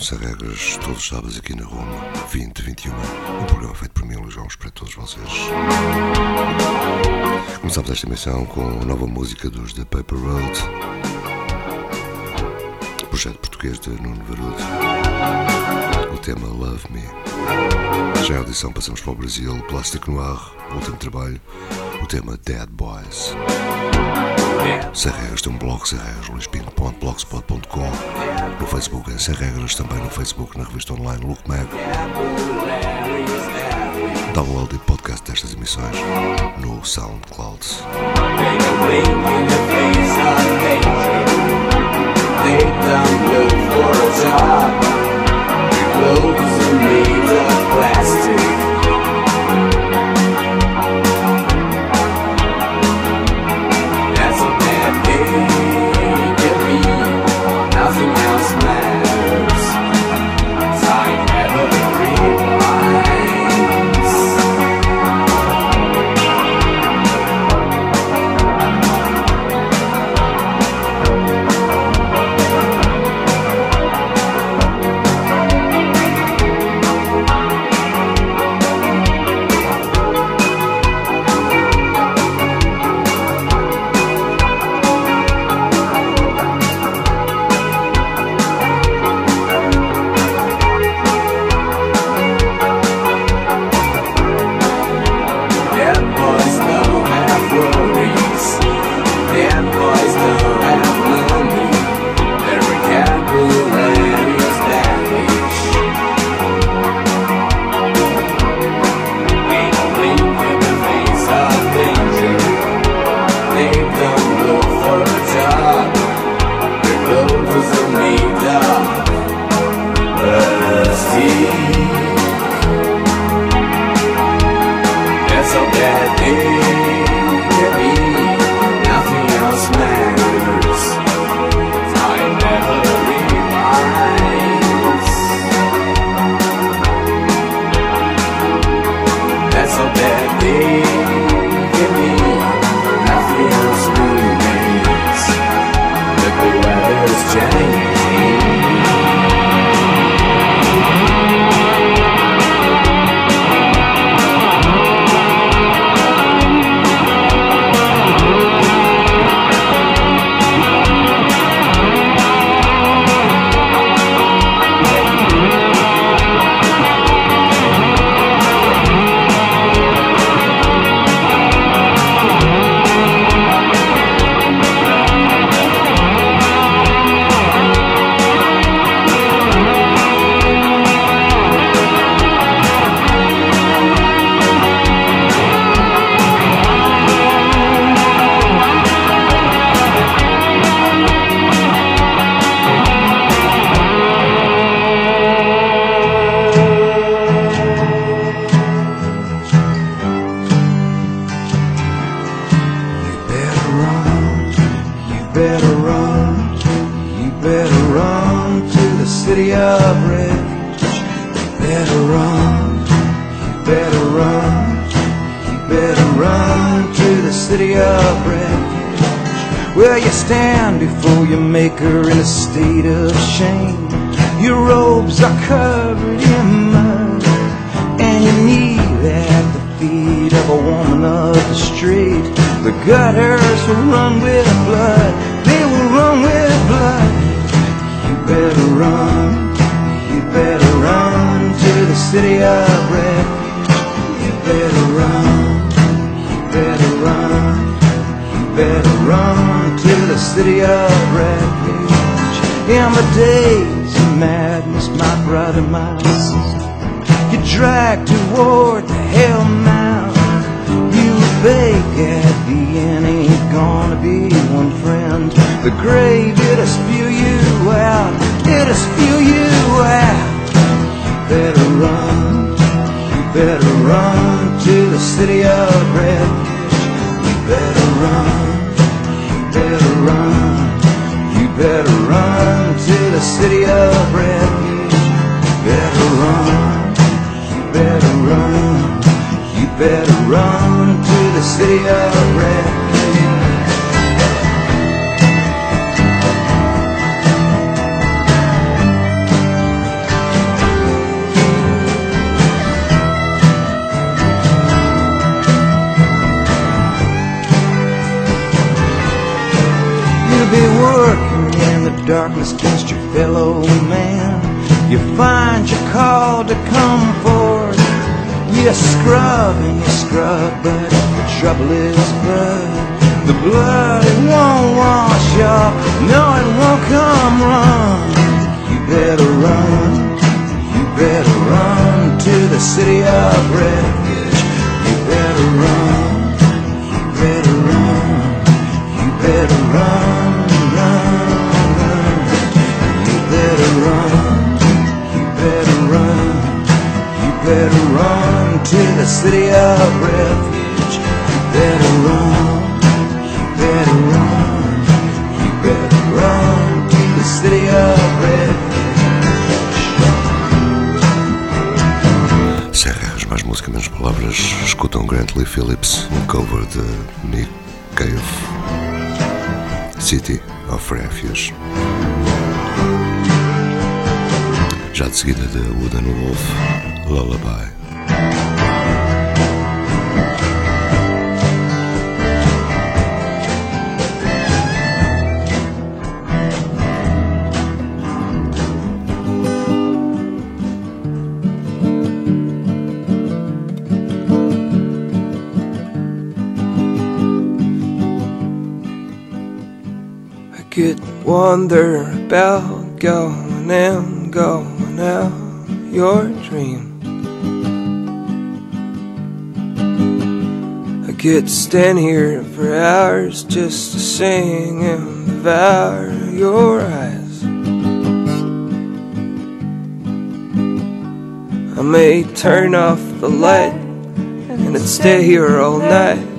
Sem Regras, todos os sábados aqui na Roma, 2021. Um programa feito por mim, Luís João, para todos vocês. Começamos esta emissão com a nova música dos The Paper Road, projeto português de Nuno Verudo. O tema Love Me. Já em audição passamos para o Brasil, Plastic Noir, último trabalho, o tema Dead Boys. Sem regras tem um blog, sem regras, luispinto.blogspot.com No Facebook é sem regras, também no Facebook, na revista online Look Mag. Download e podcast destas emissões no SoundCloud. Clothes are made of plastic doesn't need that plastic. That's a bad. stand before you make her in a state of shame. Your robes are covered in mud, and you kneel at the feet of a woman of the street. The gutters will run with blood. city of refuge. In the days of madness, my brother, my sister, you dragged toward the hell mouth. You beg at the end, ain't gonna be one friend. The grave, it'll spew you out, it'll spew you out. Better run, you better run to the city of refuge. You better run. Better run to the city of refuge. Better run, you better run, you better run to the city of refuge. be one darkness against your fellow man. You find your call to come forth. You scrub and you scrub, but the trouble is blood. The blood, it won't wash off. No, it won't come run. You better run. You better run to the city of red. Phillips, um cover de Nick Cave, City of Refuge. Já de seguida de Wooden Wolf, Lullaby. wonder about going in, going out your dream. I could stand here for hours just to sing and devour your eyes. I may turn off the light and I'd stay here all night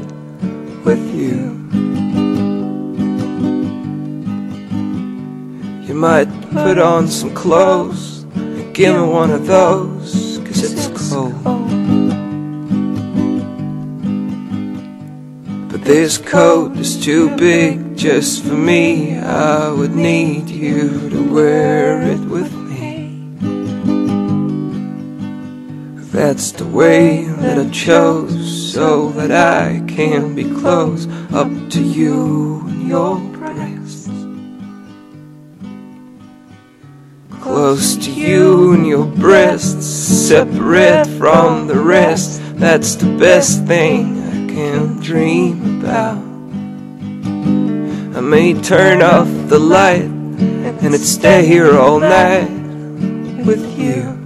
put on some clothes and give me one of those, cause it's cold. But this coat is too big just for me. I would need you to wear it with me. That's the way that I chose, so that I can be close up to you and your Close to you and your breasts, separate from the rest. That's the best thing I can dream about. I may turn off the light and it'd stay here all night with you.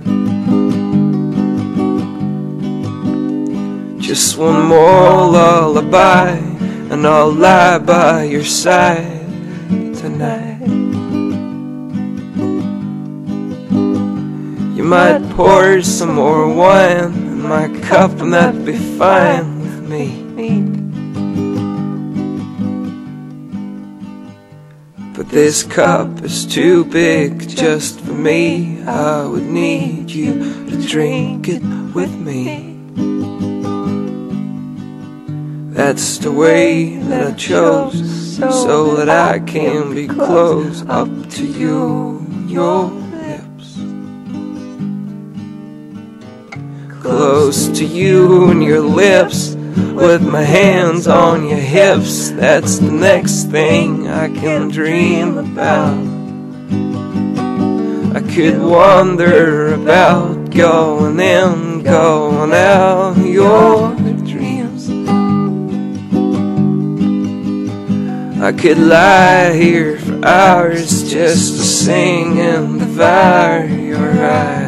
Just one more lullaby, and I'll lie by your side tonight. Might pour some more wine in my cup, and that'd be fine with me. But this cup is too big just for me. I would need you to drink it with me. That's the way that I chose, so that I can be close up to you your Close to you and your lips, with my hands on your hips. That's the next thing I can dream about. I could wander about, going in, going out, your dreams. I could lie here for hours just to sing and devour your eyes.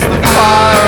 the fire.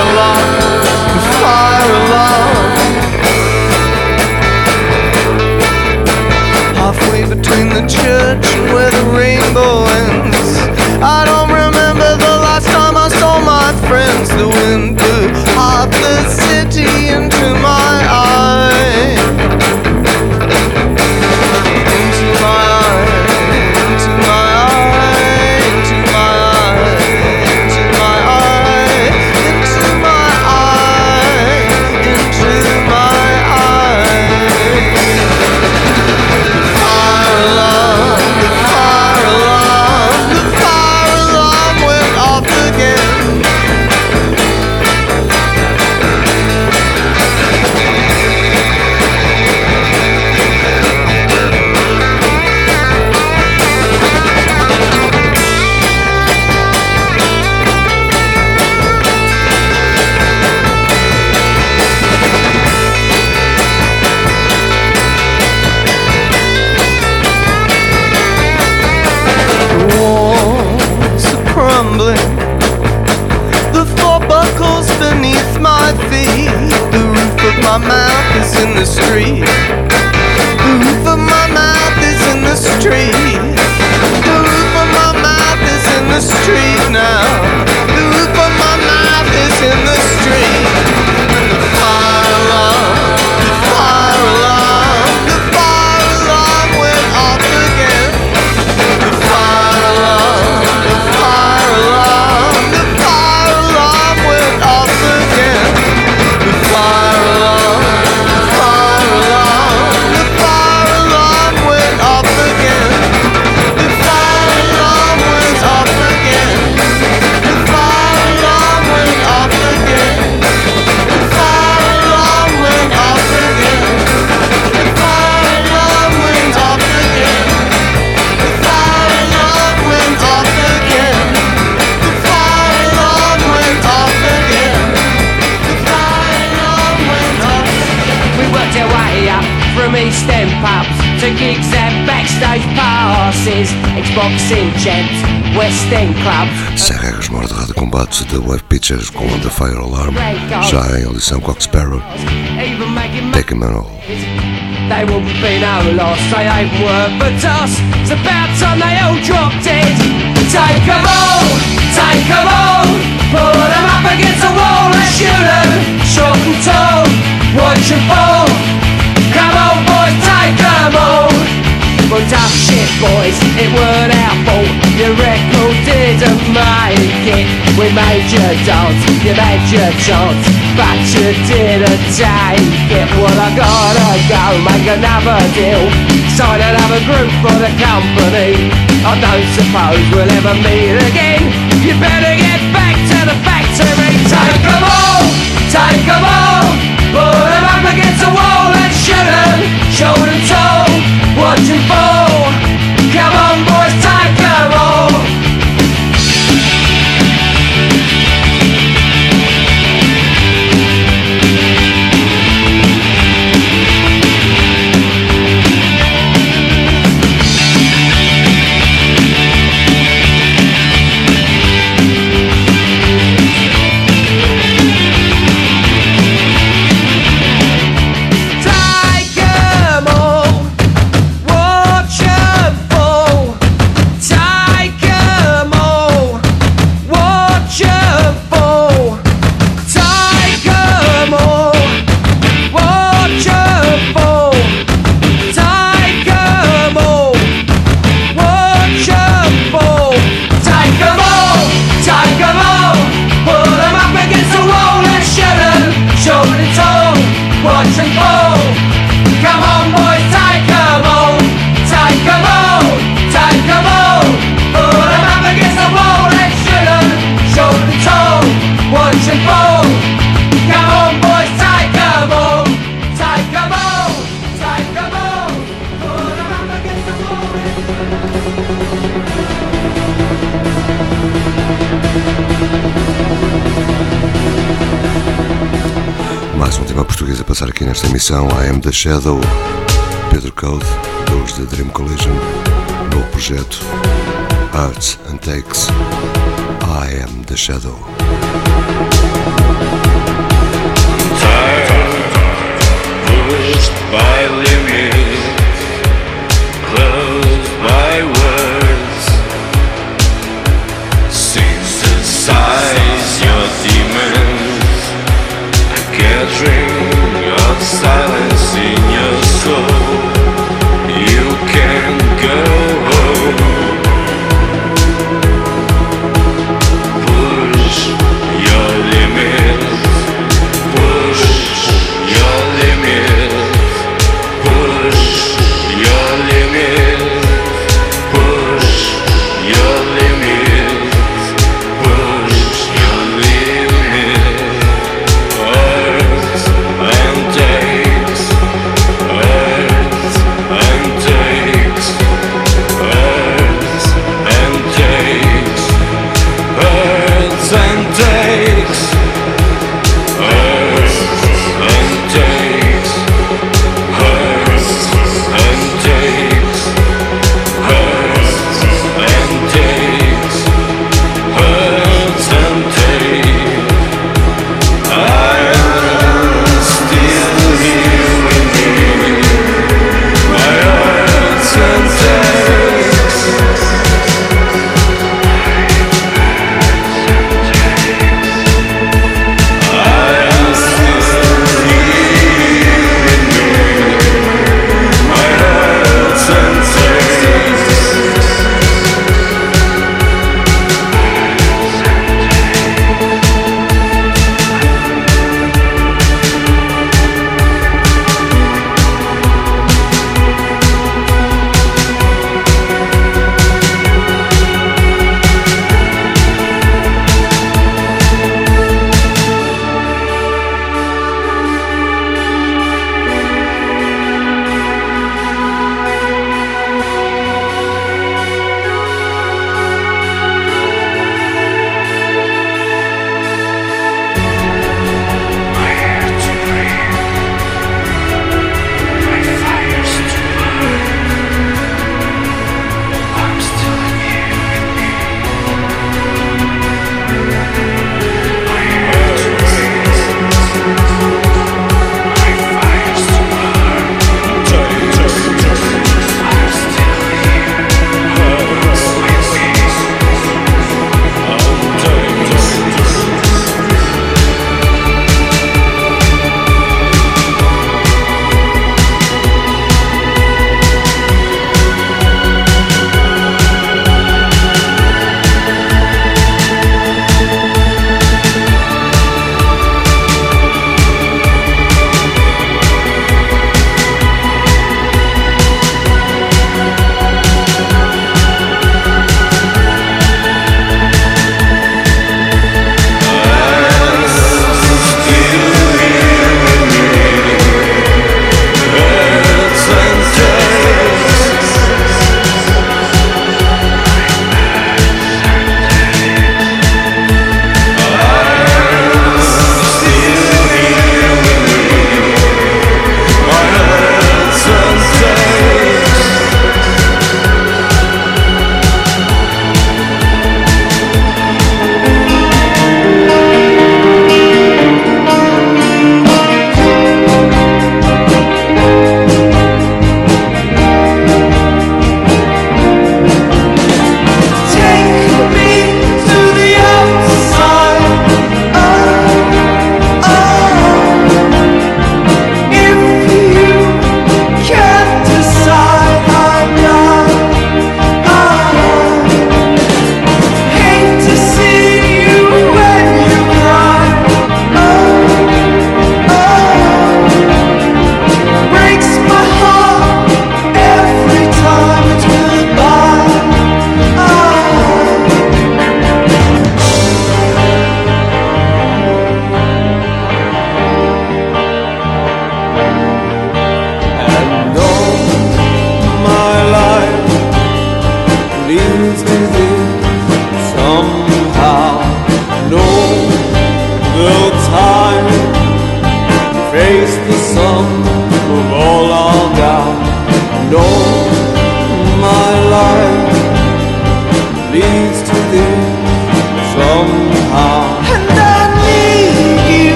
De combate da Wave Pictures com Under Fire Alarm, já em audição Cock Sparrer, Take 'Em All. They wouldn't be no loss, they ain't worth a toss. It's about time they all drop dead. Take 'em all, take 'em all, put 'em up against the wall and shoot 'em, short and tall, watch 'em fall. Come on, boys, take 'em all. Boys, it weren't our fault. Your record didn't make it. We made you dance, you made your chance, but you didn't take it. Well, I gotta go make another deal. Sign another group for the company. I don't suppose we'll ever meet again. You better get back to the factory. Take 'em all, take 'em all. Put 'em up against the wall and shoot 'em, shoulder to toe, watch 'em fall. Come on, nesta emissão. I Am The Shadow, Pedro Code, dos The Dream Collision, novo projeto, Arts and Takes, I Am The Shadow. pushed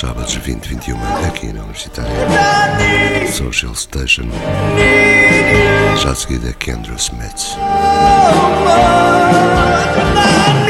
sábados 20 21 aqui na Universitária. Social Station. Já a seguida, é Kendra Smith. oh,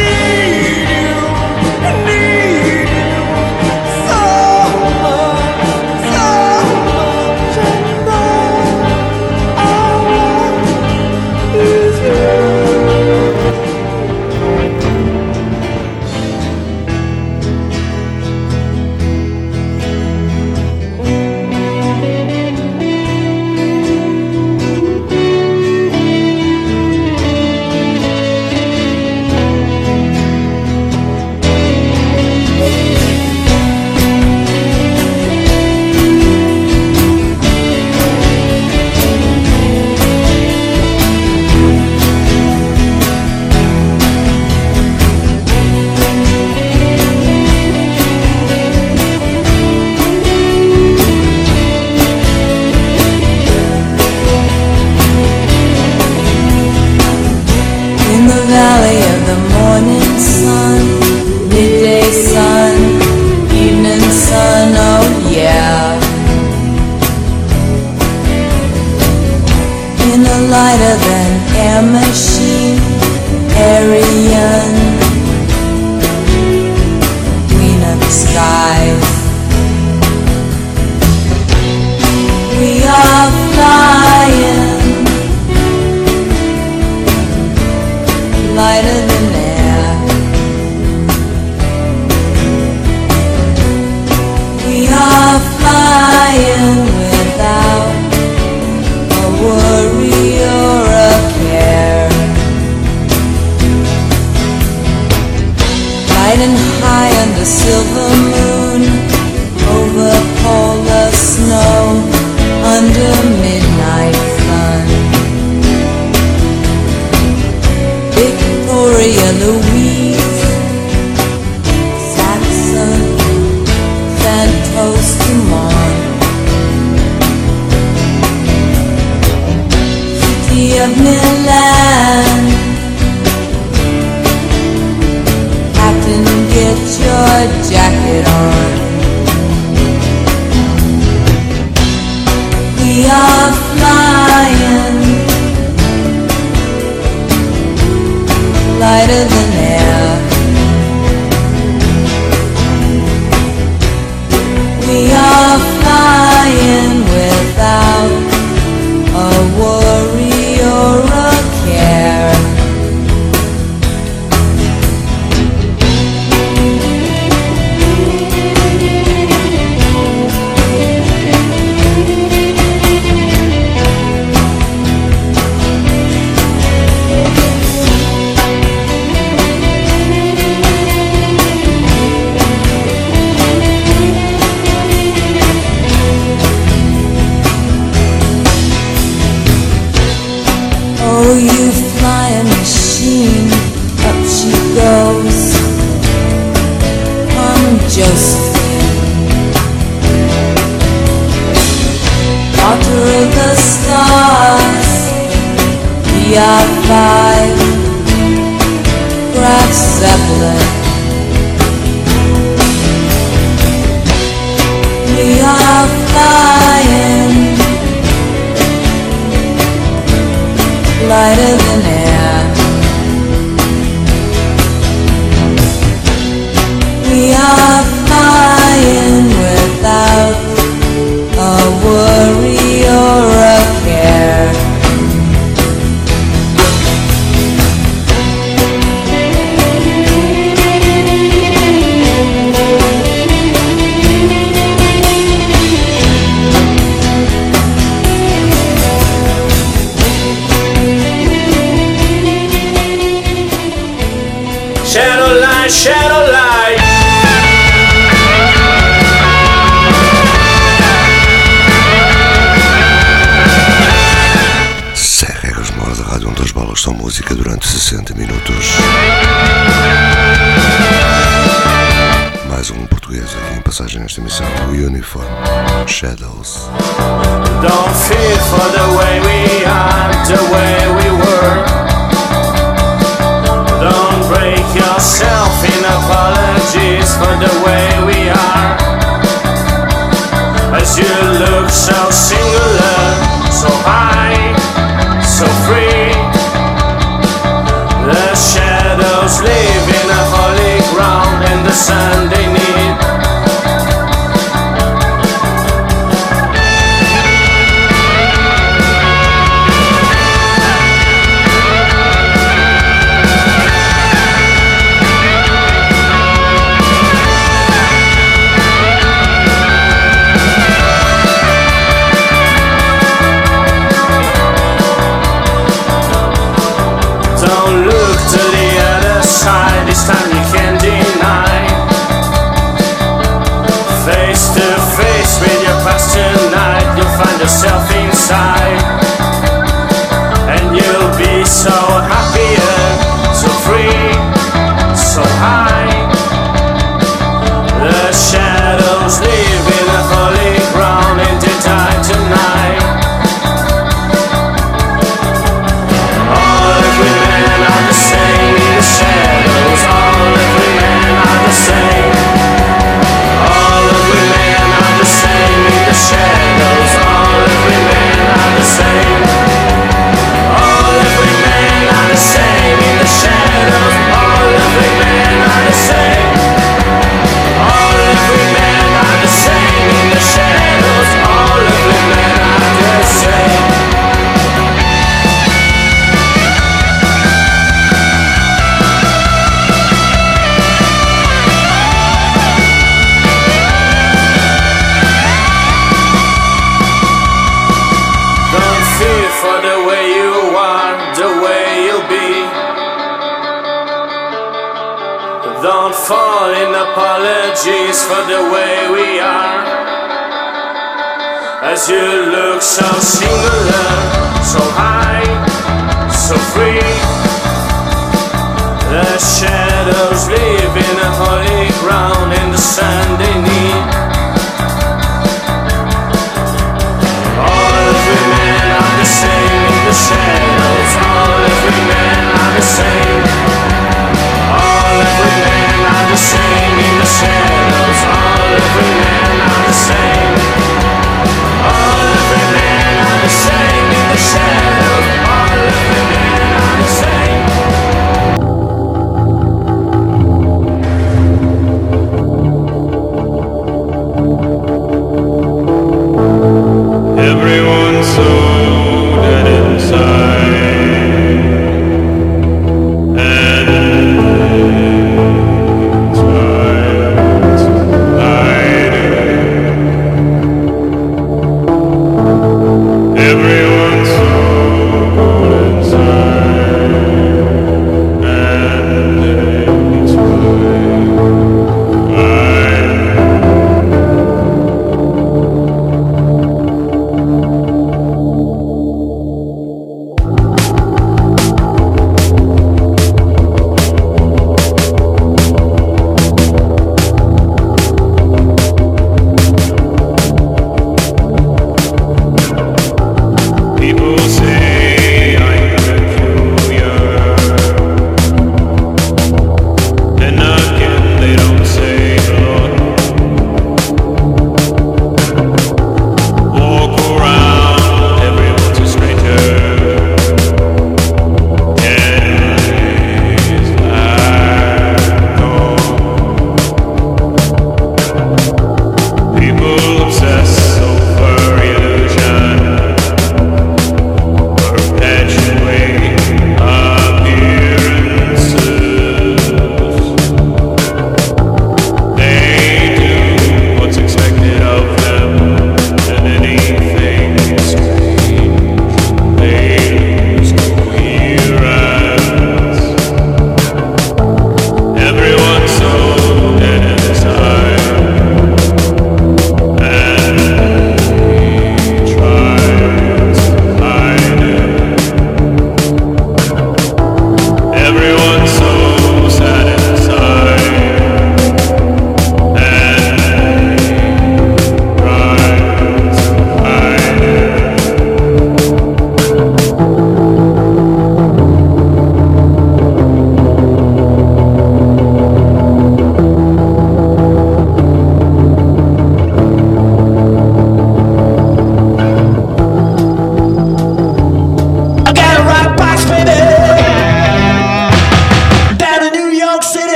música durante 60 minutos. Mais um português aqui em passagem nesta emissão, o Uniform Shadows. Don't fear for the way we are, the way we were. Don't break yourself in apologies for the way we are. As you look so singular, so high. slave in a holy ground in the Sunday.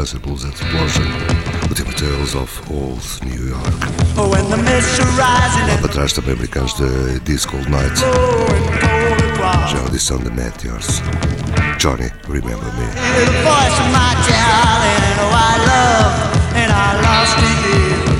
possibles explosion o tema Tales of Old New York. Oh, Lá the trás também americanos de This Cold Night. Já a audição de Meteors. Johnny, remember me. The voice of my darling, oh, I love and I lost to you.